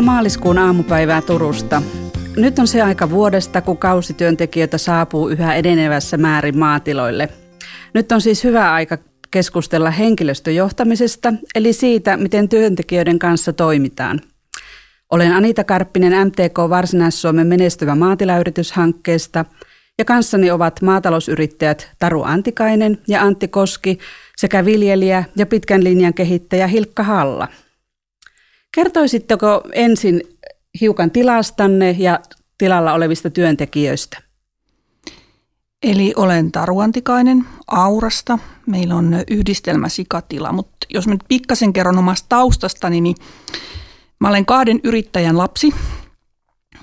Hyvää maaliskuun aamupäivää Turusta. Nyt on se aika vuodesta, kun kausityöntekijöitä saapuu yhä edenevässä määrin maatiloille. Nyt on siis hyvä aika keskustella henkilöstöjohtamisesta, eli siitä, miten työntekijöiden kanssa toimitaan. Olen Anita Karppinen MTK Varsinais-Suomen menestyvä maatilayrityshankkeesta ja kanssani ovat maatalousyrittäjät Taru Antikainen ja Antti Koski sekä viljelijä ja pitkän linjan kehittäjä Hilkka Halla. Kertoisitteko ensin hiukan tilastanne ja tilalla olevista työntekijöistä? Eli olen Taru Antikainen Aurasta. Meillä on yhdistelmä sikatila, mutta jos mä nyt pikkasen kerron omasta taustastani, niin mä olen kahden yrittäjän lapsi.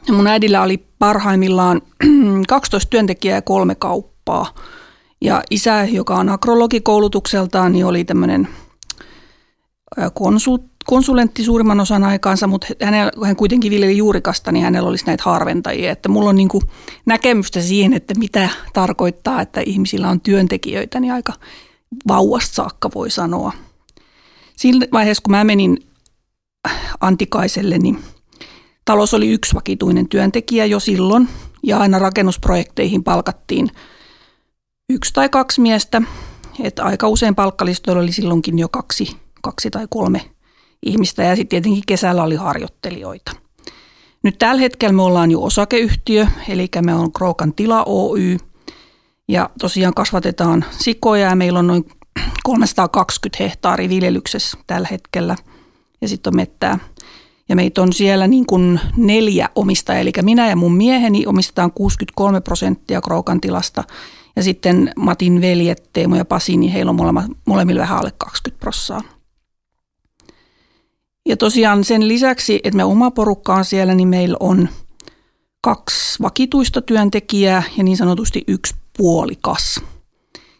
Ja mun äidillä oli parhaimmillaan 12 työntekijää ja kolme kauppaa. Ja isä, joka on agrologikoulutukseltaan, niin oli tämmöinen konsult, konsulentti suurimman osan aikaansa, mutta hänellä, hän kuitenkin viljeli juurikasta, niin hänellä olisi näitä harventajia. Että mulla on niin kuin näkemystä siihen, että mitä tarkoittaa, että ihmisillä on työntekijöitä, niin aika vauvasta saakka voi sanoa. Siinä vaiheessa, kun mä menin Antikaiselle, niin talous oli yksi vakituinen työntekijä jo silloin, ja aina rakennusprojekteihin palkattiin yksi tai kaksi miestä. Että aika usein palkkalistoilla oli silloinkin jo kaksi, kaksi tai kolme ihmistä ja sitten tietenkin kesällä oli harjoittelijoita. Nyt tällä hetkellä me ollaan jo osakeyhtiö, eli me on Kroukan tila Oy ja tosiaan kasvatetaan sikoja ja meillä on noin 320 hehtaaria viljelyksessä tällä hetkellä ja sitten on mettää. Ja meitä on siellä niin kuin neljä omistajaa, eli minä ja mun mieheni omistetaan 63 prosenttia Kroukan tilasta ja sitten Matin veljet Teemu ja Pasi, niin heillä on molemmilla vähän alle 20 prosenttia. Ja tosiaan sen lisäksi, että me oma porukka on siellä, niin meillä on kaksi vakituista työntekijää ja niin sanotusti yksi puolikas.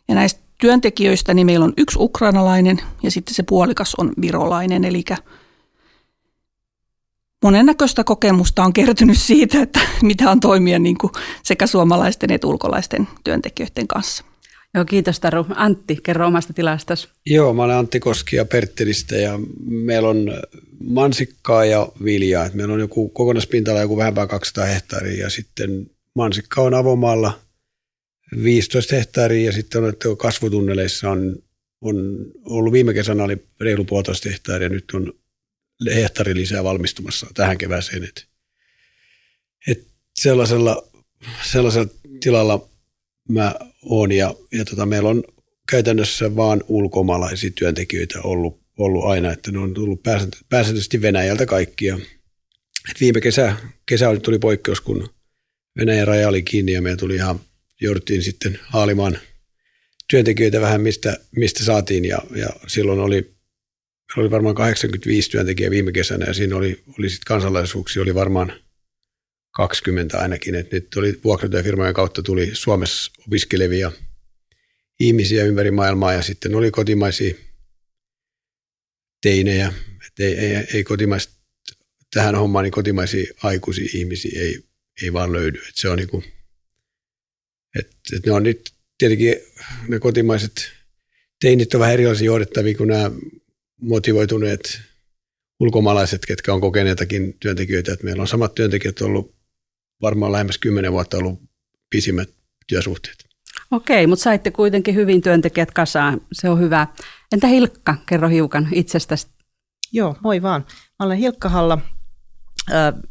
Ja näistä työntekijöistä niin meillä on yksi ukrainalainen ja sitten se puolikas on virolainen, eli monennäköistä kokemusta on kertynyt siitä, että mitä on toimia niin kuin sekä suomalaisten että ulkolaisten työntekijöiden kanssa. Joo, kiitos Taru. Antti, kerro omasta tilastasi. Joo, mä olen Antti Koski ja Perttelistä ja meillä on mansikkaa ja viljaa. Et meillä on joku kokonaispinta joku vähempää 200 hehtaaria ja sitten mansikka on avomaalla 15 hehtaaria ja sitten on, että kasvutunneleissa on, on ollut viime kesänä oli reilu puolitoista hehtaaria nyt on hehtaari lisää valmistumassa tähän kevääseen. Et, et sellaisella, sellaisella tilalla mä oon ja, ja tota, meillä on käytännössä vain ulkomaalaisia työntekijöitä ollut, ollut aina, että ne on tullut pääsääntöisesti Venäjältä kaikkia. Et viime kesä, kesä tuli poikkeus, kun Venäjän raja oli kiinni ja meillä tuli ihan, jouduttiin sitten haalimaan työntekijöitä vähän mistä, mistä saatiin ja, ja silloin oli, oli varmaan 85 työntekijää viime kesänä ja siinä oli, oli sitten kansalaisuuksia, oli varmaan – 20 ainakin. Et nyt oli vuokratyöfirmojen kautta tuli Suomessa opiskelevia ihmisiä ympäri maailmaa ja sitten oli kotimaisia teinejä. Et ei, ei, ei kotimais, tähän hommaan niin kotimaisia aikuisia ihmisiä ei, ei vaan löydy. Et se on niinku, et, et ne on nyt tietenkin ne kotimaiset teinit on vähän erilaisia johdettavia kuin nämä motivoituneet ulkomaalaiset, ketkä on kokeneetakin työntekijöitä. Et meillä on samat työntekijät ollut varmaan lähemmäs kymmenen vuotta ollut pisimmät työsuhteet. Okei, mutta saitte kuitenkin hyvin työntekijät kasaan. Se on hyvä. Entä Hilkka, kerro hiukan itsestäsi. Joo, moi vaan. Mä olen Hilkka Halla.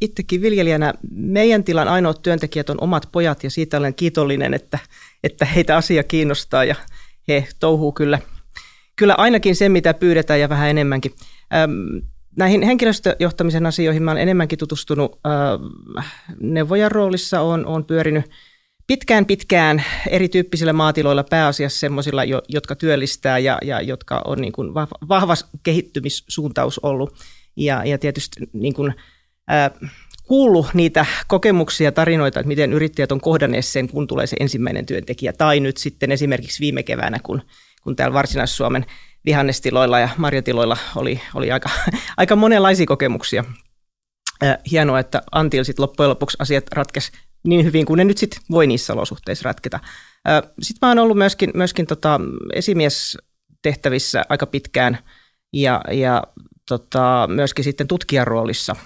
Itsekin viljelijänä meidän tilan ainoat työntekijät on omat pojat ja siitä olen kiitollinen, että, että heitä asia kiinnostaa ja he touhuu kyllä, kyllä ainakin sen, mitä pyydetään ja vähän enemmänkin näihin henkilöstöjohtamisen asioihin mä olen enemmänkin tutustunut äh, neuvojan roolissa, on, on pyörinyt pitkään pitkään erityyppisillä maatiloilla pääasiassa sellaisilla, jotka työllistää ja, ja jotka on niin kuin vahva kehittymissuuntaus ollut. Ja, ja tietysti niin kuin, äh, kuullut niitä kokemuksia ja tarinoita, että miten yrittäjät on kohdanneet sen, kun tulee se ensimmäinen työntekijä. Tai nyt sitten esimerkiksi viime keväänä, kun, kun täällä Varsinais-Suomen vihannestiloilla ja marjatiloilla oli, oli aika, aika monenlaisia kokemuksia. Hienoa, että Antil sitten loppujen lopuksi asiat ratkesi niin hyvin kuin ne nyt sitten voi niissä olosuhteissa ratketa. Sitten mä oon ollut myöskin, myöskin tota esimies tehtävissä aika pitkään ja, ja tota, myöskin sitten tutkijan roolissa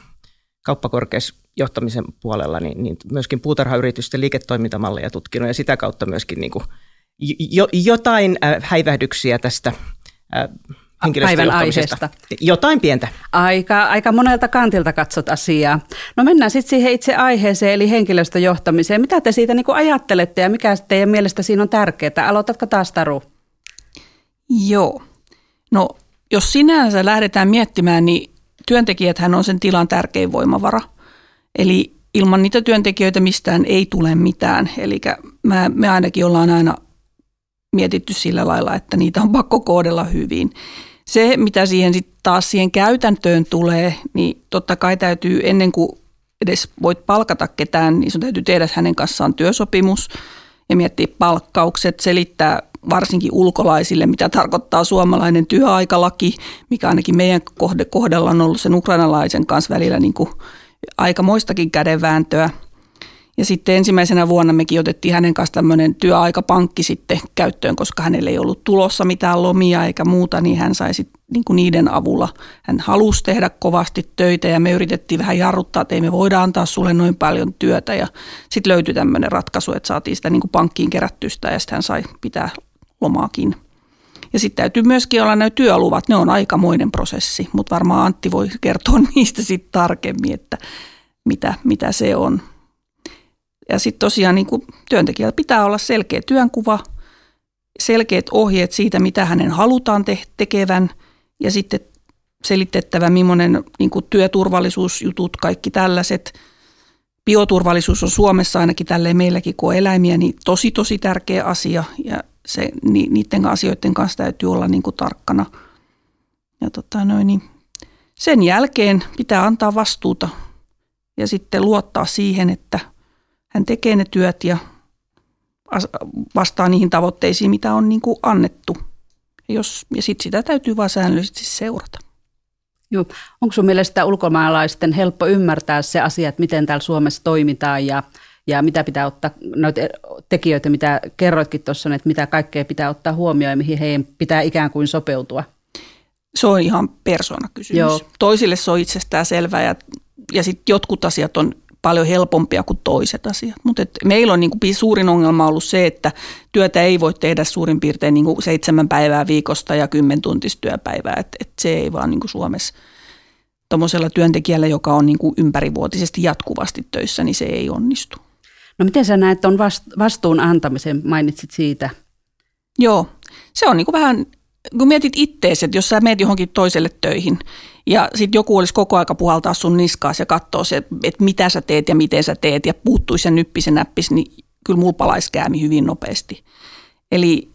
kauppakorkeusjohtamisen puolella, niin, niin myöskin puutarhayritysten liiketoimintamalleja tutkinut ja sitä kautta myöskin niin kuin jo, jotain häivähdyksiä tästä päivän aiheesta. Jotain pientä. Aika, aika monelta kantilta katsot asiaa. No mennään sitten siihen itse aiheeseen, eli henkilöstöjohtamiseen. Mitä te siitä niin ajattelette ja mikä teidän mielestä siinä on tärkeää? Aloitatko taas Taru? Joo. No jos sinänsä lähdetään miettimään, niin työntekijäthän on sen tilan tärkein voimavara. Eli ilman niitä työntekijöitä mistään ei tule mitään. Eli me ainakin ollaan aina mietitty sillä lailla, että niitä on pakko koodella hyvin. Se, mitä siihen sitten taas siihen käytäntöön tulee, niin totta kai täytyy ennen kuin edes voit palkata ketään, niin sun täytyy tehdä hänen kanssaan työsopimus ja miettiä palkkaukset, selittää varsinkin ulkolaisille, mitä tarkoittaa suomalainen työaikalaki, mikä ainakin meidän kohdalla on ollut sen ukrainalaisen kanssa välillä niin kuin aikamoistakin kädenvääntöä – ja sitten ensimmäisenä vuonna mekin otettiin hänen kanssa tämmöinen työaikapankki sitten käyttöön, koska hänelle ei ollut tulossa mitään lomia eikä muuta, niin hän sai sitten niin niiden avulla. Hän halusi tehdä kovasti töitä ja me yritettiin vähän jarruttaa, että ei me voida antaa sulle noin paljon työtä. Ja sitten löytyi tämmöinen ratkaisu, että saatiin sitä niin pankkiin kerättystä ja sitten hän sai pitää lomaakin. Ja sitten täytyy myöskin olla nämä työluvat, ne on aikamoinen prosessi, mutta varmaan Antti voi kertoa niistä sitten tarkemmin, että mitä, mitä se on. Ja sitten tosiaan niin työntekijällä pitää olla selkeä työnkuva, selkeät ohjeet siitä, mitä hänen halutaan te- tekevän ja sitten selitettävä, millainen niin työturvallisuusjutut, kaikki tällaiset. Bioturvallisuus on Suomessa ainakin tälleen meilläkin, kun on eläimiä, niin tosi tosi tärkeä asia ja se, ni, niiden asioiden kanssa täytyy olla niin kuin tarkkana. Ja tota noin, niin sen jälkeen pitää antaa vastuuta ja sitten luottaa siihen, että – hän tekee ne työt ja vastaa niihin tavoitteisiin, mitä on niin kuin annettu. Ja, jos, ja sitten sitä täytyy vaan säännöllisesti seurata. Joo. Onko sinun mielestä ulkomaalaisten helppo ymmärtää se asia, että miten täällä Suomessa toimitaan ja, ja mitä pitää ottaa, noita tekijöitä, mitä kerroitkin tuossa, että mitä kaikkea pitää ottaa huomioon ja mihin heidän pitää ikään kuin sopeutua? Se on ihan persoonakysymys. Joo. Toisille se on itsestään selvää ja, ja sitten jotkut asiat on paljon helpompia kuin toiset asiat. Mutta meillä on niin kuin suurin ongelma ollut se, että työtä ei voi tehdä suurin piirtein niin kuin seitsemän päivää viikosta ja kymmentuntista työpäivää. Et, et se ei vaan niin kuin Suomessa tuommoisella työntekijällä, joka on niin kuin ympärivuotisesti jatkuvasti töissä, niin se ei onnistu. No miten sä näet on vastuun antamisen, mainitsit siitä? Joo, se on niin kuin vähän, kun mietit ittees, että jos sä meet johonkin toiselle töihin – ja sitten joku olisi koko aika puhaltaa sun niskaas ja katsoa se, että mitä sä teet ja miten sä teet ja puuttuisi ja nyppisi ja näppisi, niin kyllä mulla palaisi käämi hyvin nopeasti. Eli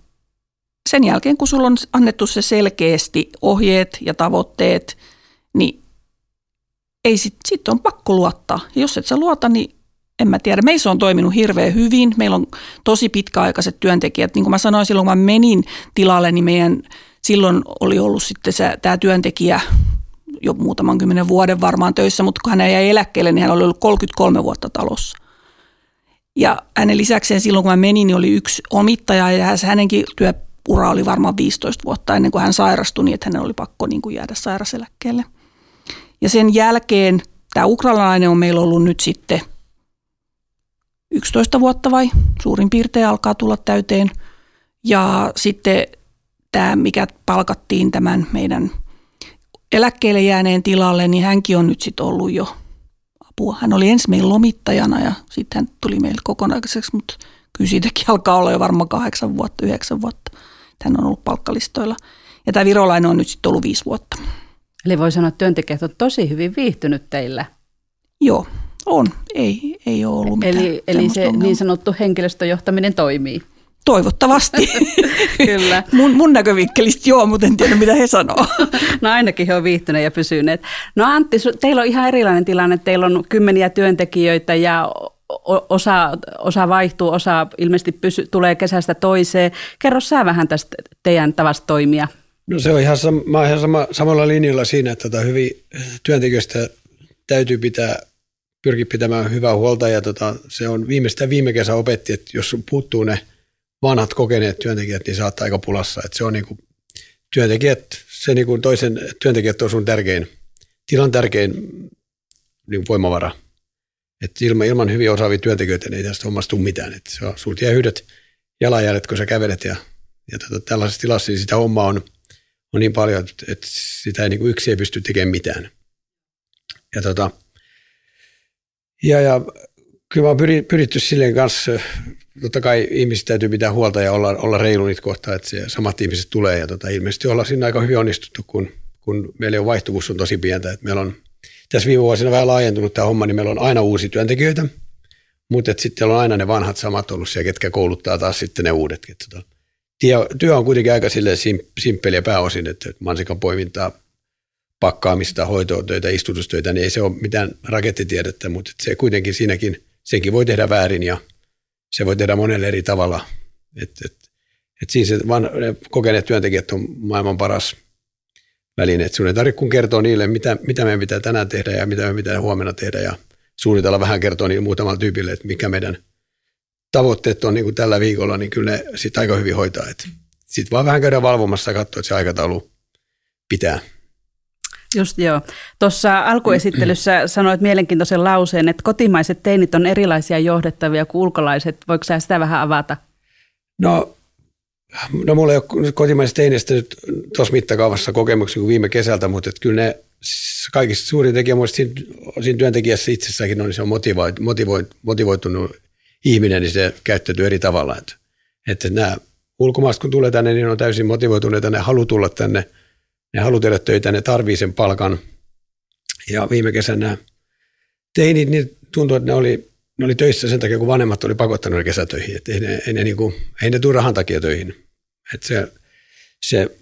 sen jälkeen, kun sulla on annettu se selkeästi ohjeet ja tavoitteet, niin ei sit, sit on pakko luottaa. Jos et sä luota, niin en mä tiedä. Meissä on toiminut hirveän hyvin. Meillä on tosi pitkäaikaiset työntekijät. Niin kuin mä sanoin silloin, kun mä menin tilalle, niin meidän silloin oli ollut sitten se, tämä työntekijä jo muutaman kymmenen vuoden varmaan töissä, mutta kun hän jäi eläkkeelle, niin hän oli ollut 33 vuotta talossa. Ja hänen lisäkseen silloin, kun mä menin, niin oli yksi omittaja ja hänenkin työura oli varmaan 15 vuotta ennen kuin hän sairastui, niin että hänen oli pakko niin kuin jäädä sairaseläkkeelle. Ja sen jälkeen tämä ukrainalainen on meillä ollut nyt sitten 11 vuotta vai suurin piirtein alkaa tulla täyteen. Ja sitten tämä, mikä palkattiin tämän meidän – eläkkeelle jääneen tilalle, niin hänkin on nyt sitten ollut jo apua. Hän oli ensin meillä lomittajana ja sitten hän tuli meille kokonaiseksi, mutta kyllä siitäkin alkaa olla jo varmaan kahdeksan vuotta, yhdeksän vuotta. Hän on ollut palkkalistoilla. Ja tämä virolainen on nyt sitten ollut viisi vuotta. Eli voi sanoa, että työntekijät on tosi hyvin viihtynyt teillä. Joo, on. Ei, ei ole ollut mitään Eli, eli se ongelma. niin sanottu henkilöstöjohtaminen toimii. Toivottavasti. Kyllä. mun, mun näkövinkkelistä joo, mutta en tiedä mitä he sanoo. no ainakin he on viihtyneet ja pysyneet. No Antti, teillä on ihan erilainen tilanne. Teillä on kymmeniä työntekijöitä ja osa, osa vaihtuu, osa ilmeisesti pysy, tulee kesästä toiseen. Kerro sä vähän tästä teidän tavasta toimia. No se on ihan, sama, mä ihan sama, samalla linjalla siinä, että tota hyvin työntekijöistä täytyy pitää pyrkiä pitämään hyvää huolta ja tota, se on viimeistä viime kesä opetti, että jos puuttuu ne – vanhat kokeneet työntekijät, niin saattaa aika pulassa. Että se on niin kuin, työntekijät, se niin kuin toisen työntekijät on sun tärkein, tilan tärkein niin voimavara. Et ilman, ilman hyvin osaavia työntekijöitä niin ei tästä hommasta tule mitään. Et se on, sulta jää yhdet jalanjäljet, kun sä kävelet ja, ja tota, tällaisessa tilassa niin sitä hommaa on, on niin paljon, että, että sitä ei, niin kuin yksi ei pysty tekemään mitään. Ja, tota, ja, ja kyllä mä oon pyritty silleen kanssa, totta kai ihmiset täytyy pitää huolta ja olla, olla reilu niitä kohtaa, että se samat ihmiset tulee. Ja tota, ilmeisesti ollaan siinä aika hyvin onnistuttu, kun, kun meillä on vaihtuvuus on tosi pientä, että meillä on tässä viime vuosina vähän laajentunut tämä homma, niin meillä on aina uusia työntekijöitä, mutta sitten on aina ne vanhat samat ollut siellä, ketkä kouluttaa taas sitten ne uudet. Että, tota, työ on kuitenkin aika simppeliä pääosin, että mansikan poimintaa, pakkaamista, hoitotöitä, istutustöitä, niin ei se ole mitään rakettitiedettä, mutta se kuitenkin siinäkin, senkin voi tehdä väärin ja se voi tehdä monelle eri tavalla. Et, et, et siinä se van, kokeneet työntekijät on maailman paras väline. Sun ei tarvitse kun kertoa niille, mitä, mitä meidän pitää tänään tehdä ja mitä me pitää huomenna tehdä ja suunnitella vähän kertoa niille muutamalla tyypille, että mikä meidän tavoitteet on niin kuin tällä viikolla, niin kyllä ne sitten aika hyvin hoitaa. Sitten vaan vähän käydään valvomassa ja katsoa, että se aikataulu pitää. Just joo. Tuossa alkuesittelyssä sanoit mielenkiintoisen lauseen, että kotimaiset teinit on erilaisia johdettavia kuin ulkolaiset. Voiko sä sitä vähän avata? No, no mulla ei ole kotimaisesta teinistä nyt tuossa mittakaavassa kokemuksia kuin viime kesältä, mutta että kyllä ne kaikista suurin tekijä siinä, siinä työntekijässä itsessäkin on, niin se on motivoit, motivoit, motivoitunut ihminen, niin se käyttäytyy eri tavalla. Että, että nämä ulkomaista kun tulee tänne, niin on täysin motivoituneita, ne halu tulla tänne – ne haluaa tehdä töitä, ne tarvii sen palkan. Ja viime kesänä teinit, niin tuntui, että ne oli, ne oli töissä sen takia, kun vanhemmat oli pakottanut ne kesätöihin. Että ei ne, ei ne, niin kuin, ei ne tule rahan takia töihin. Että se, se,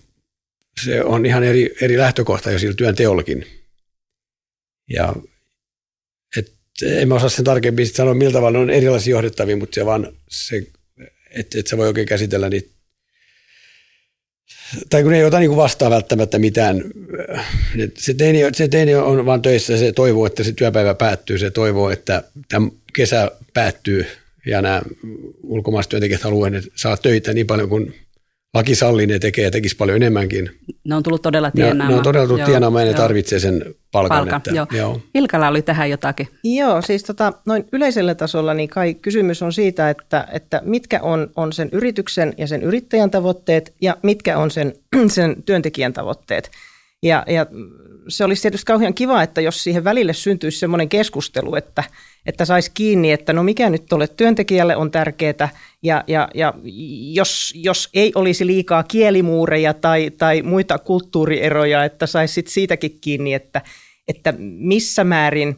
se on ihan eri, eri lähtökohta jo sillä työn teollakin. Ja et, en mä osaa sen tarkemmin sanoa, miltä tavalla ne on erilaisia johdettavia, mutta se vaan se, että et sä voi oikein käsitellä niitä tai kun ei ota niin vastaan välttämättä mitään. Se teini, se teini on vaan töissä, se toivoo, että se työpäivä päättyy, se toivoo, että tämä kesä päättyy ja nämä ulkomaiset työntekijät haluavat, että saa töitä niin paljon kuin laki sallii, ne tekee ja tekisi paljon enemmänkin. Ne on tullut todella tienaamaan. Ne, ne on todella tullut tienaamaan ja ne tarvitsee sen palkan. Palka, että, joo. Joo. Ilkala oli tähän jotakin. Joo, siis tota, noin yleisellä tasolla niin kai kysymys on siitä, että, että mitkä on, on sen yrityksen ja sen yrittäjän tavoitteet ja mitkä on sen, sen työntekijän tavoitteet. Ja, ja se olisi tietysti kauhean kiva, että jos siihen välille syntyisi semmoinen keskustelu, että, että saisi kiinni, että no mikä nyt tuolle työntekijälle on tärkeää, ja, ja, ja jos, jos ei olisi liikaa kielimuureja tai, tai muita kulttuurieroja, että saisi siitäkin kiinni, että, että missä määrin,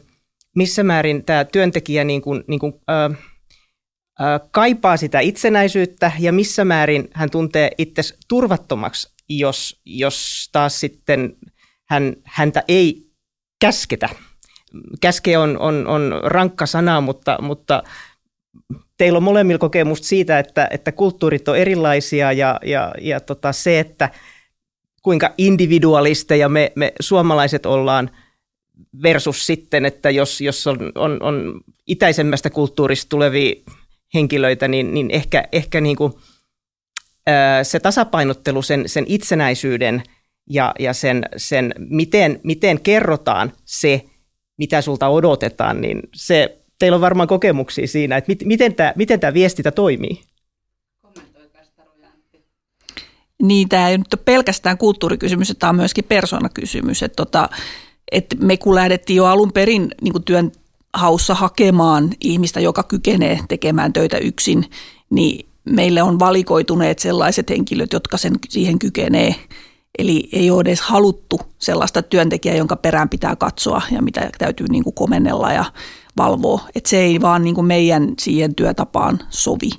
missä määrin tämä työntekijä niin kuin, niin kuin, äh, kaipaa sitä itsenäisyyttä ja missä määrin hän tuntee itse turvattomaksi, jos, jos taas sitten hän, häntä ei käsketä. Käske on, on, on rankka sana, mutta, mutta teillä on molemmilla kokemusta siitä, että, että kulttuurit on erilaisia ja, ja, ja tota se, että kuinka individualisteja me, me suomalaiset ollaan versus sitten, että jos, jos on, on, on itäisemmästä kulttuurista tulevia henkilöitä, niin, niin ehkä, ehkä niin kuin, se tasapainottelu sen, sen itsenäisyyden – ja, ja sen, sen miten, miten kerrotaan se, mitä sulta odotetaan, niin se, teillä on varmaan kokemuksia siinä, että mit, miten tämä miten tämä viestintä toimii. Niin, tämä ei nyt ole pelkästään kulttuurikysymys, tämä on myöskin persoonakysymys. Että tota, että me kun lähdettiin jo alun perin niin työn haussa hakemaan ihmistä, joka kykenee tekemään töitä yksin, niin meille on valikoituneet sellaiset henkilöt, jotka sen siihen kykenee – Eli ei ole edes haluttu sellaista työntekijää, jonka perään pitää katsoa ja mitä täytyy niin kuin komennella ja valvoa. Et se ei vaan niin kuin meidän siihen työtapaan sovi.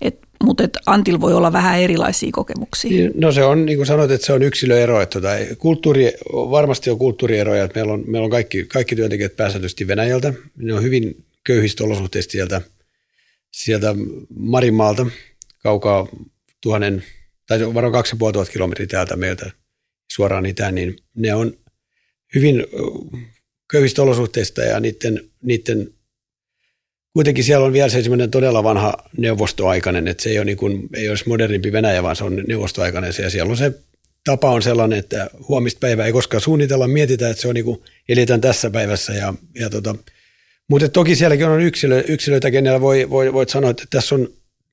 Et, mutta et Antil voi olla vähän erilaisia kokemuksia. Niin, no se on, niin kuin sanoit, että se on yksilöero. Että tota, kulttuuri, varmasti on kulttuurieroja. Että meillä on, meillä on kaikki, kaikki työntekijät pääsääntöisesti Venäjältä. Ne on hyvin köyhistä olosuhteista sieltä, sieltä Marimaalta, kaukaa tuhannen tai varmaan 2500 kilometriä täältä meiltä suoraan itään, niin ne on hyvin köyhistä olosuhteista ja niiden, niiden kuitenkin siellä on vielä se todella vanha neuvostoaikainen, että se ei ole, niin kuin, ei olisi modernimpi Venäjä, vaan se on neuvostoaikainen ja siellä on se tapa on sellainen, että huomista päivää ei koskaan suunnitella, mietitään, että se on niin kuin, eletään tässä päivässä. Ja, ja tota, mutta toki sielläkin on yksilö, yksilöitä, kenellä voi, voi, voit sanoa, että tässä on,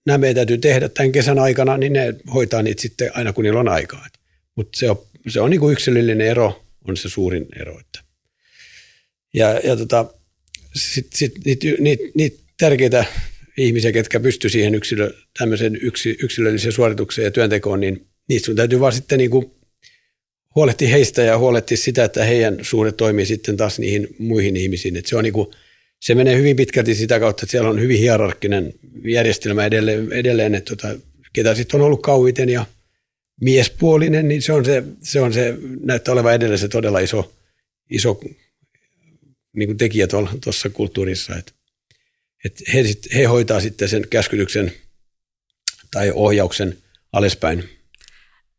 nämä meidän täytyy tehdä tämän kesän aikana, niin ne hoitaa niitä sitten aina, kun niillä on aikaa. Mutta se on, se on niin kuin yksilöllinen ero, on se suurin ero. Että. Ja, ja tota, sitten sit, niitä, niitä, niitä tärkeitä ihmisiä, ketkä pystyy siihen yksilö, tämmöiseen yksi, yksilölliseen suoritukseen ja työntekoon, niin niistä sun täytyy vaan sitten niin huolehtia heistä ja huolehtia sitä, että heidän suhde toimii sitten taas niihin muihin ihmisiin. Että se, on niin se menee hyvin pitkälti sitä kautta, että siellä on hyvin hierarkkinen järjestelmä edelleen, edelleen että tota, ketä sitten on ollut kauiten ja miespuolinen, niin se on se, se, on se näyttää olevan edelleen se todella iso, iso niin kuin tekijä tuossa kulttuurissa. Että, että he, he hoitaa sitten sen käskytyksen tai ohjauksen alaspäin.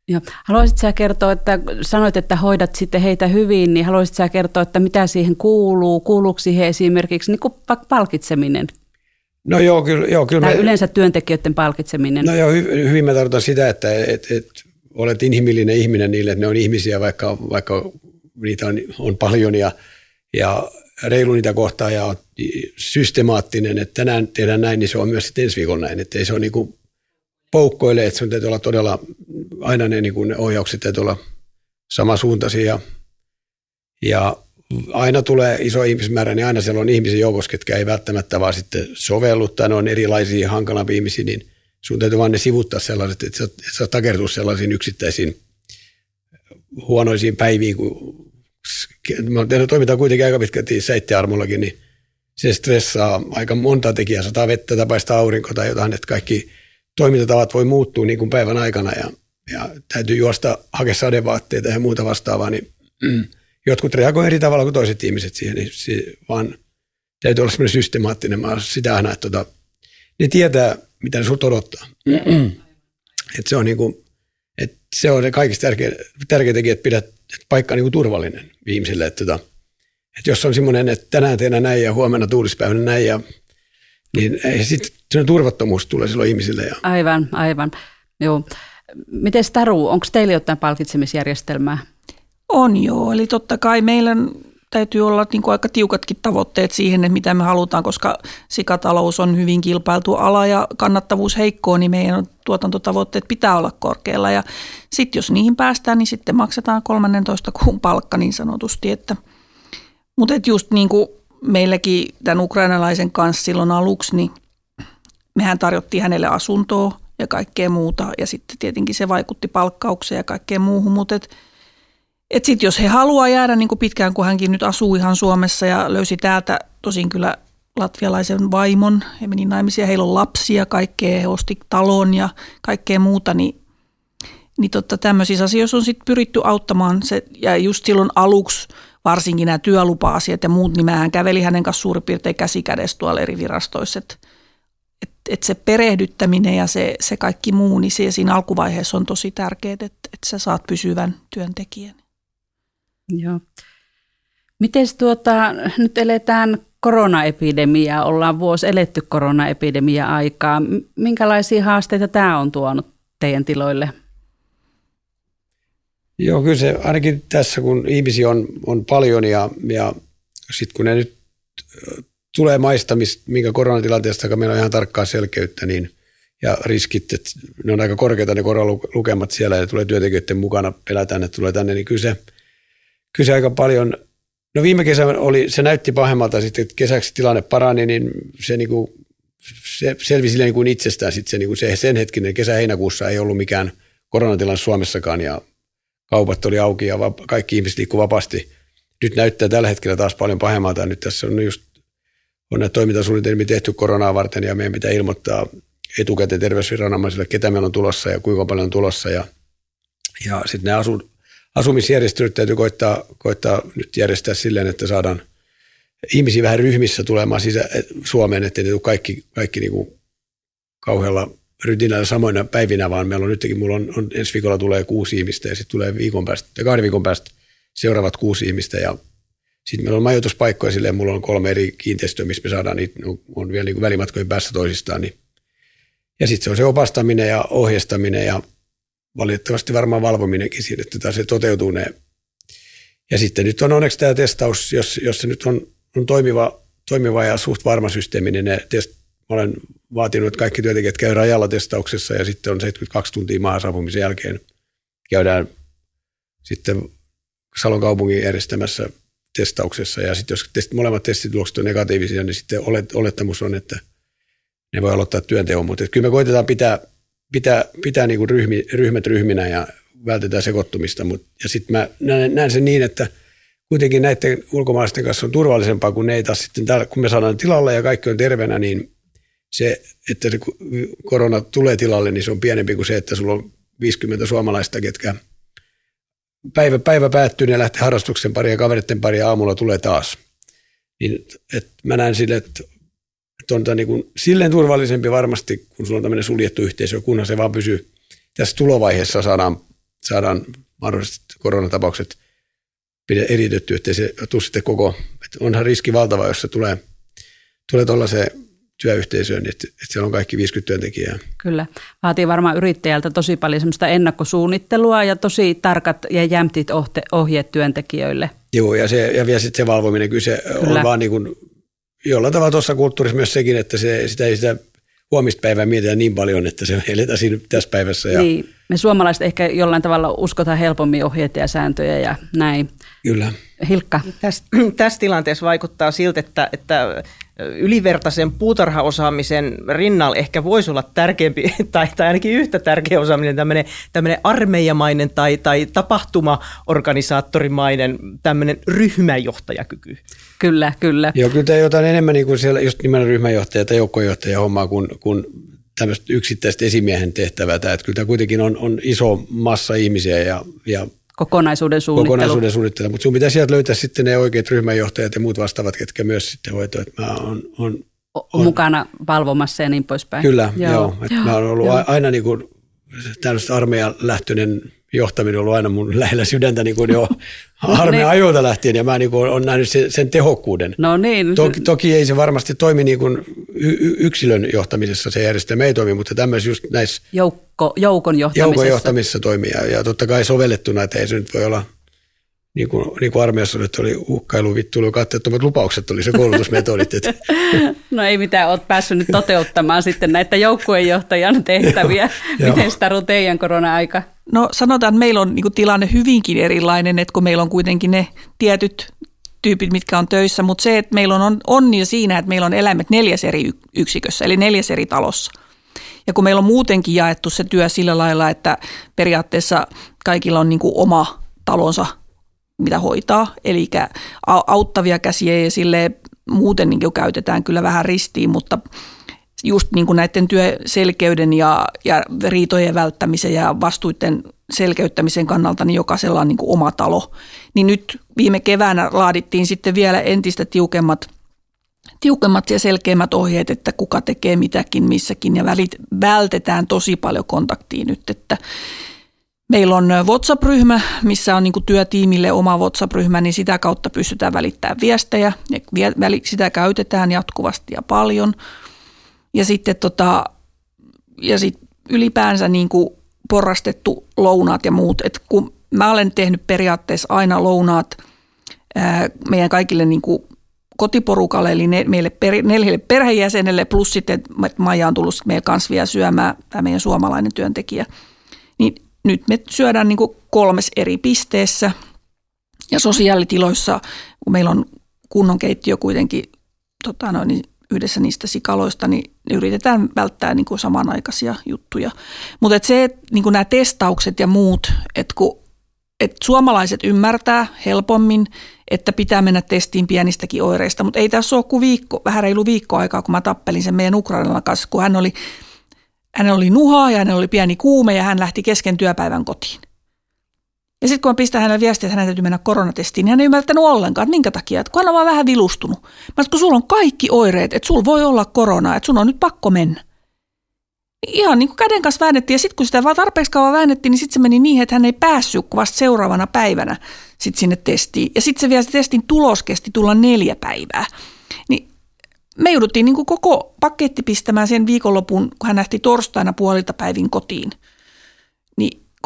Joo. Haluaisit sä kertoa, että sanoit, että hoidat sitten heitä hyvin, niin haluaisit sä kertoa, että mitä siihen kuuluu? Kuuluuko siihen esimerkiksi niin kuin palkitseminen? No joo, kyllä. Joo, kyllä tai me, yleensä työntekijöiden palkitseminen? No joo, hyvin mä tarkoitan sitä, että et, et, olet inhimillinen ihminen niille, että ne on ihmisiä, vaikka, vaikka niitä on, on paljon ja, ja reilu niitä kohtaa ja on systemaattinen, että tänään tehdään näin, niin se on myös sitten ensi viikolla näin, että ei se ole niin kuin poukkoile, että sun täytyy olla todella, aina ne, niin kuin ne ohjaukset täytyy olla samasuuntaisia ja, aina tulee iso ihmismäärä, niin aina siellä on ihmisiä joukossa, ketkä ei välttämättä vaan sitten sovellu tai ne on erilaisia hankalampi ihmisiä, niin sun täytyy vaan ne sivuttaa sellaiset, että sä, että sä takertuu sellaisiin yksittäisiin huonoisiin päiviin, kun me toimitaan kuitenkin aika pitkälti seittiarmollakin, niin se stressaa aika monta tekijää, sataa vettä tai paistaa aurinko tai jotain, että kaikki toimintatavat voi muuttua niin kuin päivän aikana ja, ja täytyy juosta hakea sadevaatteita ja muuta vastaavaa, niin mm, jotkut reagoivat eri tavalla kuin toiset ihmiset siihen, niin se vaan täytyy olla semmoinen systemaattinen. Mä sitä aina, että tota, ne tietää, mitä ne sinulta odottaa. että se on niin kuin, että se on kaikista tärkeä, tärkeä tekijä, että pidät paikka niin kuin turvallinen ihmisille. Että, tota, että jos on semmoinen, että tänään tehdään näin ja huomenna tuulispäivänä näin ja niin sitten turvattomuus tulee silloin ihmisille. Ja... Aivan, aivan. Joo. Miten Taru, onko teillä jotain palkitsemisjärjestelmää? On joo, eli totta kai meillä täytyy olla niin kuin aika tiukatkin tavoitteet siihen, että mitä me halutaan, koska sikatalous on hyvin kilpailtu ala ja kannattavuus heikkoa, niin meidän tuotantotavoitteet pitää olla korkealla. Ja sitten jos niihin päästään, niin sitten maksetaan 13 kuun palkka niin sanotusti. Että, mutta et just niin kuin meilläkin tämän ukrainalaisen kanssa silloin aluksi, niin mehän tarjottiin hänelle asuntoa ja kaikkea muuta. Ja sitten tietenkin se vaikutti palkkaukseen ja kaikkeen muuhun, mutta et, et sitten jos he haluaa jäädä niin kuin pitkään, kun hänkin nyt asuu ihan Suomessa ja löysi täältä tosin kyllä latvialaisen vaimon, he meni naimisiin, heillä on lapsia, kaikkea, he osti talon ja kaikkea muuta, niin, niin totta, tämmöisissä asioissa on sitten pyritty auttamaan se, ja just silloin aluksi varsinkin nämä työlupa-asiat ja muut, niin mähän käveli hänen kanssa suurin piirtein käsikädessä tuolla eri virastoissa, että et, et se perehdyttäminen ja se, se kaikki muu, niin se siinä alkuvaiheessa on tosi tärkeää, että et sä saat pysyvän työntekijän. Joo. Miten tuota, nyt eletään koronaepidemiaa, ollaan vuosi eletty koronaepidemia-aikaa. Minkälaisia haasteita tämä on tuonut teidän tiloille? Joo, kyllä se ainakin tässä, kun ihmisiä on, on paljon ja, ja sitten kun ne nyt tulee maistamista, minkä koronatilanteesta meillä on ihan tarkkaa selkeyttä, niin ja riskit, että ne on aika korkeita ne koronalukemat siellä ja tulee työntekijöiden mukana, pelätään, että tulee tänne, niin kyllä se, kyllä se aika paljon, no viime kesä oli, se näytti pahemmalta sitten, että kesäksi tilanne parani, niin se, niin kuin, se selvisi niin kuin itsestään sitten se, niin kuin se sen hetkinen kesä-heinäkuussa ei ollut mikään koronatilanne Suomessakaan ja kaupat oli auki ja kaikki ihmiset liikkuivat vapaasti. Nyt näyttää tällä hetkellä taas paljon pahemmalta. Nyt tässä on just on näitä toimintasuunnitelmia tehty koronaa varten ja meidän pitää ilmoittaa etukäteen terveysviranomaisille, ketä meillä on tulossa ja kuinka paljon on tulossa. Ja, ja sitten ne asu, asumisjärjestelyt täytyy koittaa, koittaa nyt järjestää silleen, että saadaan ihmisiä vähän ryhmissä tulemaan sisä, Suomeen, ettei ne tule kaikki, kaikki niin kuin kauhealla rytinällä samoina päivinä, vaan meillä on nytkin, mulla on, on ensi viikolla tulee kuusi ihmistä ja sitten tulee viikon päästä, kahden viikon päästä seuraavat kuusi ihmistä ja sitten meillä on majoituspaikkoja silleen, mulla on kolme eri kiinteistöä, missä me saadaan niitä, on vielä niin välimatkojen päässä toisistaan. Niin. Ja sitten se on se opastaminen ja ohjeistaminen ja valitettavasti varmaan valvominenkin siinä, että se toteutuu ne. Ja sitten nyt on onneksi tämä testaus, jos, jos se nyt on, on toimiva, toimiva ja suht varma systeemi, niin ne test, olen vaatinut, että kaikki työntekijät käy rajalla testauksessa ja sitten on 72 tuntia maahan saapumisen jälkeen käydään sitten Salon kaupungin järjestämässä testauksessa. Ja sitten jos test, molemmat testitulokset on negatiivisia, niin sitten olet, olettamus on, että ne voi aloittaa työnteon, mutta kyllä me koitetaan pitää, pitää, pitää niin kuin ryhmi, ryhmät ryhminä ja vältetään sekoittumista, mutta, ja sitten mä näen, näen sen niin, että kuitenkin näiden ulkomaalaisten kanssa on turvallisempaa, kun ne ei taas sitten täällä, kun me saadaan tilalle ja kaikki on terveenä, niin se, että se korona tulee tilalle, niin se on pienempi kuin se, että sulla on 50 suomalaista, ketkä päivä, päivä päättyy, ne lähtee harrastuksen pari ja kaveritten pari ja aamulla tulee taas. Niin, et mä näen sille, että, että on niin kuin, silleen turvallisempi varmasti, kun sulla on tämmöinen suljettu yhteisö, kunhan se vaan pysyy tässä tulovaiheessa saadaan, saadaan mahdollisesti koronatapaukset eritetty, ettei se tule sitten koko, että onhan riski valtava, jos se tulee, tulee tuollaiseen työyhteisöön, niin että, että siellä on kaikki 50 työntekijää. Kyllä. Vaatii varmaan yrittäjältä tosi paljon semmoista ennakkosuunnittelua ja tosi tarkat ja jämptit ohjeet työntekijöille. Joo, ja, se, ja vielä sitten se valvominen, kyllä se kyllä. on vaan niin kuin, jollain tavalla tuossa kulttuurissa myös sekin, että se, sitä ei sitä huomista päivää mietitään niin paljon, että se eletään siinä tässä päivässä. Ja... Niin, me suomalaiset ehkä jollain tavalla uskotaan helpommin ohjeita ja sääntöjä ja näin. Kyllä. Hilkka. Tässä, tässä tilanteessa vaikuttaa siltä, että, että ylivertaisen puutarhaosaamisen rinnalla ehkä voisi olla tärkeämpi tai, tai ainakin yhtä tärkeä osaaminen tämmöinen, tämmöinen armeijamainen tai, tai tapahtumaorganisaattorimainen tämmöinen ryhmäjohtajakyky. Kyllä, kyllä. Joo, kyllä tämä jotain enemmän niin kuin siellä just nimenomaan ryhmäjohtaja tai joukkojohtaja hommaa kuin, kuin tämmöistä yksittäistä esimiehen tehtävää. Tämä, että kyllä tämä kuitenkin on, on iso massa ihmisiä ja, ja kokonaisuuden suunnittelu. Kokonaisuuden suunnittelu, mutta sinun pitää sieltä löytää sitten ne oikeat ryhmänjohtajat ja muut vastaavat, ketkä myös sitten hoitoa, että mä on, on, on, mukana valvomassa ja niin poispäin. Kyllä, joo. joo, että joo mä olen ollut joo. aina niin kuin tämmöistä armeijan lähtöinen johtaminen on ollut aina mun lähellä sydäntä niin kuin jo armeijan niin. ajoilta lähtien ja mä niin kuin olen nähnyt sen, sen tehokkuuden. No niin. Toki, toki ei se varmasti toimi niin kuin yksilön johtamisessa se järjestelmä ei toimi, mutta tämmöisissä just näissä Joukko, joukon johtamisessa. Joukon johtamisessa toimii ja, ja totta kai sovellettuna, että ei se nyt voi olla – niin kuin, niin kuin armeijassa oli, oli uhkailu, vittuilu, katteettomat lupaukset oli se koulutusmetodit. Että. No ei mitään, olet päässyt nyt toteuttamaan sitten näitä joukkueenjohtajan tehtäviä. Miten sitä teidän korona-aika? No sanotaan, että meillä on niin tilanne hyvinkin erilainen, että kun meillä on kuitenkin ne tietyt tyypit, mitkä on töissä, mutta se, että meillä on onni siinä, että meillä on eläimet neljäs eri yksikössä, eli neljäs eri talossa. Ja kun meillä on muutenkin jaettu se työ sillä lailla, että periaatteessa kaikilla on niin oma talonsa mitä hoitaa, eli auttavia käsiä ja sille muuten niin käytetään kyllä vähän ristiin, mutta just niin kuin näiden työselkeyden ja, ja riitojen välttämisen ja vastuiden selkeyttämisen kannalta niin jokaisella on niin kuin oma talo. Niin nyt viime keväänä laadittiin sitten vielä entistä tiukemmat, tiukemmat ja selkeimmät ohjeet, että kuka tekee mitäkin missäkin ja välit, vältetään tosi paljon kontaktiin nyt, että Meillä on WhatsApp-ryhmä, missä on niin työtiimille oma WhatsApp-ryhmä, niin sitä kautta pystytään välittämään viestejä. Sitä käytetään jatkuvasti ja paljon. Ja sitten tota, ja sit ylipäänsä niin kuin porrastettu lounaat ja muut. Et kun mä olen tehnyt periaatteessa aina lounaat ää, meidän kaikille niin kuin kotiporukalle, eli ne, meille per, neljälle perheenjäsenelle, plus sitten, että Maija on tullut meidän kanssa vielä syömään, tämä meidän suomalainen työntekijä, niin nyt me syödään niin kolmes eri pisteessä ja sosiaalitiloissa, kun meillä on kunnon keittiö kuitenkin tota noin, niin yhdessä niistä sikaloista, niin yritetään välttää niin kuin samanaikaisia juttuja. Mutta se, että niin nämä testaukset ja muut, että kun et suomalaiset ymmärtää helpommin, että pitää mennä testiin pienistäkin oireista, mutta ei tässä ole kuin viikko, vähän reilu viikko aikaa, kun mä tappelin sen meidän Ukrainan kanssa, kun hän oli Hänellä oli nuhaa ja hänellä oli pieni kuume ja hän lähti kesken työpäivän kotiin. Ja sitten kun mä pistän hänelle viestiä, että hänen täytyy mennä koronatestiin, niin hän ei ymmärtänyt ollenkaan, että minkä takia. Että kun hän on vaan vähän vilustunut. Mä sanoin, kun sulla on kaikki oireet, että sulla voi olla korona, että sun on nyt pakko mennä. Ihan niin kuin käden kanssa väännettiin ja sitten kun sitä vaan tarpeeksi kauan väännettiin, niin sitten se meni niin, että hän ei päässyt vasta seuraavana päivänä sit sinne testiin. Ja sitten se vielä se testin tulos kesti tulla neljä päivää. Niin me jouduttiin niin kuin koko paketti pistämään sen viikonlopun, kun hän lähti torstaina puolilta päivin kotiin.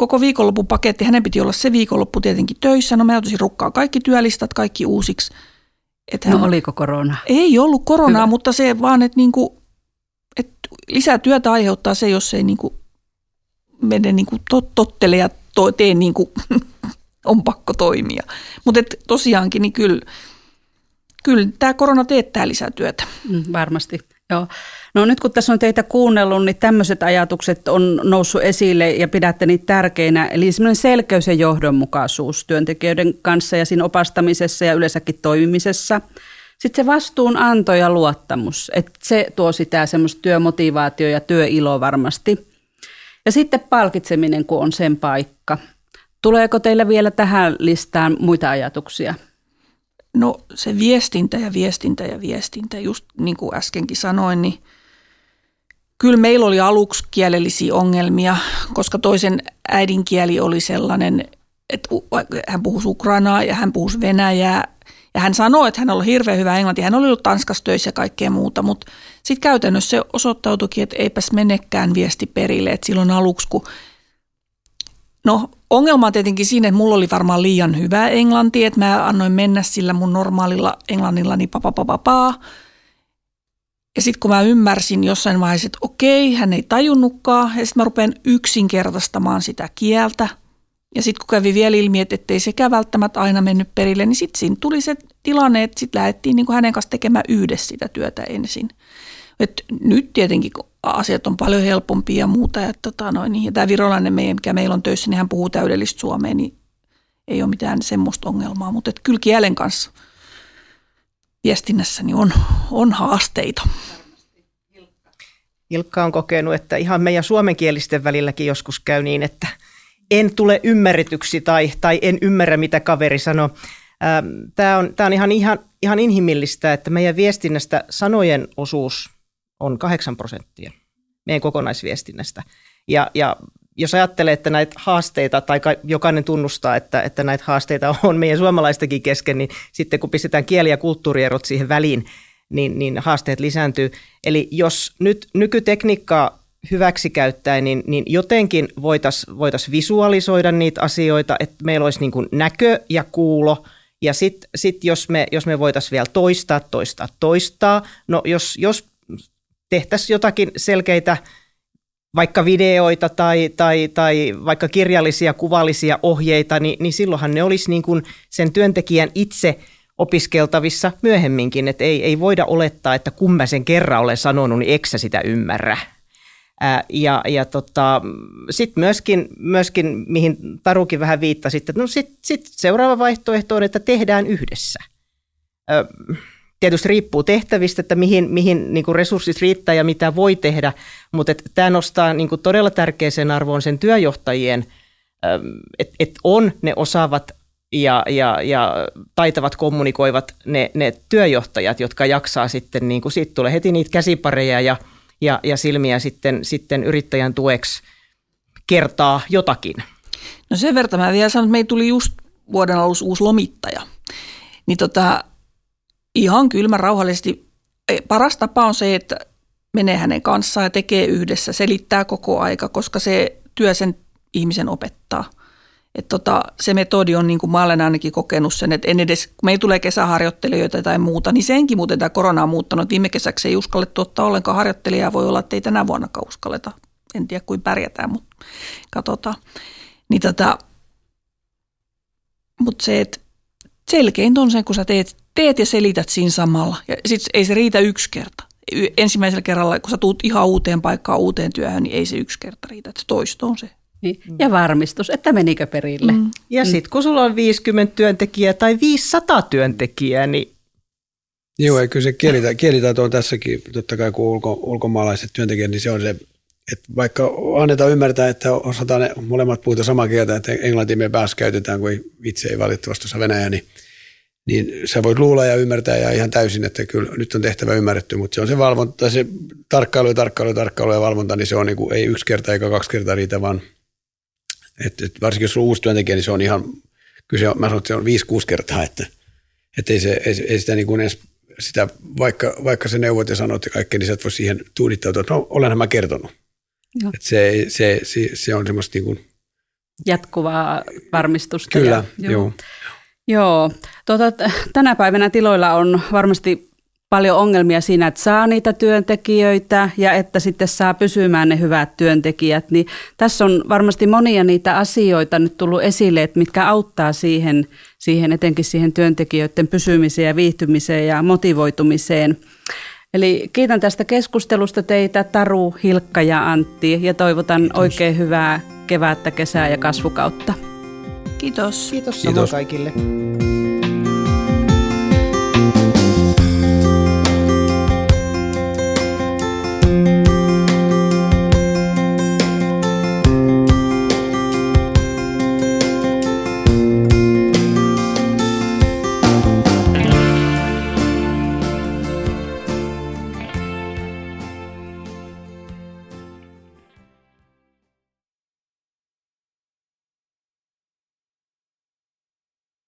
Koko viikonlopun paketti, hänen piti olla se viikonloppu tietenkin töissä. No mä joutuisin rukkaa kaikki työlistat, kaikki uusiksi. Että no hän... oliko korona? Ei ollut koronaa, Hyvä. mutta se vaan, että niinku, et lisää työtä aiheuttaa se, jos ei niinku mene niinku tot, tottele ja to, tee niin kuin on pakko toimia. Mutta tosiaankin, niin kyllä, kyllä tämä korona teettää lisää työtä. Mm, varmasti, joo. No nyt kun tässä on teitä kuunnellut, niin tämmöiset ajatukset on noussut esille ja pidätte niitä tärkeinä. Eli semmoinen selkeys ja johdonmukaisuus työntekijöiden kanssa ja siinä opastamisessa ja yleensäkin toimimisessa. Sitten se vastuunanto ja luottamus, että se tuo sitä semmoista työmotivaatio ja työilo varmasti. Ja sitten palkitseminen, kun on sen paikka. Tuleeko teillä vielä tähän listaan muita ajatuksia? No se viestintä ja viestintä ja viestintä, just niin kuin äskenkin sanoin, niin kyllä meillä oli aluksi kielellisiä ongelmia, koska toisen äidinkieli oli sellainen, että hän puhui ukrainaa ja hän puhui venäjää. Ja hän sanoi, että hän oli hirveän hyvä englanti. Hän oli ollut Tanskassa töissä ja kaikkea muuta, mutta sitten käytännössä se osoittautuikin, että eipäs menekään viesti perille. Että silloin aluksi, kun No ongelma on tietenkin siinä, että mulla oli varmaan liian hyvä englanti, että mä annoin mennä sillä mun normaalilla englannillani papapapapaa. Ja sitten kun mä ymmärsin jossain vaiheessa, että okei, hän ei tajunnutkaan, ja sitten mä rupean yksinkertaistamaan sitä kieltä. Ja sitten kun kävi vielä ilmi, että ei sekään välttämättä aina mennyt perille, niin sitten siinä tuli se tilanne, että sitten lähdettiin niin hänen kanssa tekemään yhdessä sitä työtä ensin. Et nyt tietenkin kun asiat on paljon helpompia ja muuta. Ja, tota noin, niin, ja tämä virolainen, mikä meillä on töissä, niin hän puhuu täydellistä suomea, niin ei ole mitään semmoista ongelmaa. Mutta kyllä kielen kanssa viestinnässä niin on, on haasteita. Ilkka on kokenut, että ihan meidän suomenkielisten välilläkin joskus käy niin, että en tule ymmärretyksi tai, tai en ymmärrä, mitä kaveri sanoo. Tämä on, tämä on ihan, ihan, ihan inhimillistä, että meidän viestinnästä sanojen osuus on 8 prosenttia meidän kokonaisviestinnästä. Ja, ja jos ajattelee, että näitä haasteita, tai jokainen tunnustaa, että, että näitä haasteita on meidän suomalaistakin kesken, niin sitten kun pistetään kieli- ja kulttuurierot siihen väliin, niin, niin haasteet lisääntyy. Eli jos nyt nykytekniikkaa hyväksi käyttäen, niin, niin jotenkin voitaisiin voitais visualisoida niitä asioita, että meillä olisi niin näkö ja kuulo, ja sitten sit jos me, jos me voitaisiin vielä toistaa, toistaa, toistaa, no jos, jos tehtäisiin jotakin selkeitä vaikka videoita tai, tai, tai vaikka kirjallisia, kuvallisia ohjeita, niin, niin silloinhan ne olisi niin kuin sen työntekijän itse opiskeltavissa myöhemminkin, että ei, ei voida olettaa, että kun mä sen kerran olen sanonut, niin eksä sitä ymmärrä. Ää, ja ja tota, sitten myöskin, myöskin, mihin Tarukin vähän viittasi, että no sitten sit seuraava vaihtoehto on, että tehdään yhdessä. Tietysti riippuu tehtävistä, että mihin, mihin niin kuin resurssit riittää ja mitä voi tehdä, mutta tämä nostaa niin kuin todella tärkeäseen arvoon sen työjohtajien, että et on ne osaavat ja, ja, ja taitavat kommunikoivat ne, ne työjohtajat, jotka jaksaa sitten, niin kuin siitä tulee heti niitä käsipareja ja, ja, ja silmiä sitten, sitten yrittäjän tueksi kertaa jotakin. No sen verran mä vielä sanon, että meillä tuli just vuoden alussa uusi lomittaja. Niin tota, ihan kylmä rauhallisesti. Paras tapa on se, että menee hänen kanssaan ja tekee yhdessä, selittää koko aika, koska se työ sen ihmisen opettaa. Et tota, se metodi on, niin kuin mä olen ainakin kokenut sen, että en edes, kun meillä tulee kesäharjoittelijoita tai muuta, niin senkin muuten tämä korona on muuttanut. Viime kesäksi ei uskallettu ottaa ollenkaan harjoittelijaa, voi olla, että ei tänä vuonna uskalleta. En tiedä, kuin pärjätään, mutta katsotaan. Niin tota, mutta se, että selkeintä on se, kun sä teet teet ja selität siinä samalla. Ja sit ei se riitä yksi kerta. Ensimmäisellä kerralla, kun sä tuut ihan uuteen paikkaan, uuteen työhön, niin ei se yksi kerta riitä. Että se toisto on se. Niin. Ja varmistus, että menikö perille. Mm. Ja mm. sitten kun sulla on 50 työntekijää tai 500 työntekijää, niin Joo, ja kyllä se kielitaito, kielitaito on tässäkin, totta kai kun ulko, ulkomaalaiset työntekijät, niin se on se, että vaikka annetaan ymmärtää, että osataan ne molemmat puhuta samaa kieltä, että englantia me päässä käytetään, kun itse ei valitettavasti osaa venäjää, niin niin sä voit luulla ja ymmärtää ja ihan täysin, että kyllä nyt on tehtävä ymmärretty, mutta se on se valvonta, se tarkkailu ja tarkkailu, tarkkailu ja valvonta, niin se on niin kuin, ei yksi kerta eikä kaksi kertaa riitä, vaan et, et varsinkin jos on uusi työntekijä, niin se on ihan, kyllä se on, mä sanon, että se on viisi, kuusi kertaa, että, että ei, se, ei, ei sitä niin kuin edes sitä, vaikka, vaikka se neuvot ja sanot ja kaikkea, niin sä et voi siihen tuudittautua, että no olenhan mä kertonut. Että se, se, se, se, on semmoista niin kuin jatkuvaa varmistusta. Kyllä, ja, joo. Joo, tuota, tänä päivänä tiloilla on varmasti paljon ongelmia siinä, että saa niitä työntekijöitä ja että sitten saa pysymään ne hyvät työntekijät. Niin tässä on varmasti monia niitä asioita nyt tullut esille, että mitkä auttaa siihen, siihen etenkin siihen työntekijöiden pysymiseen ja viihtymiseen ja motivoitumiseen. Eli kiitän tästä keskustelusta teitä Taru, Hilkka ja Antti ja toivotan Kiitos. oikein hyvää kevättä, kesää ja kasvukautta. Kiitos. Kiitos, Kiitos. kaikille.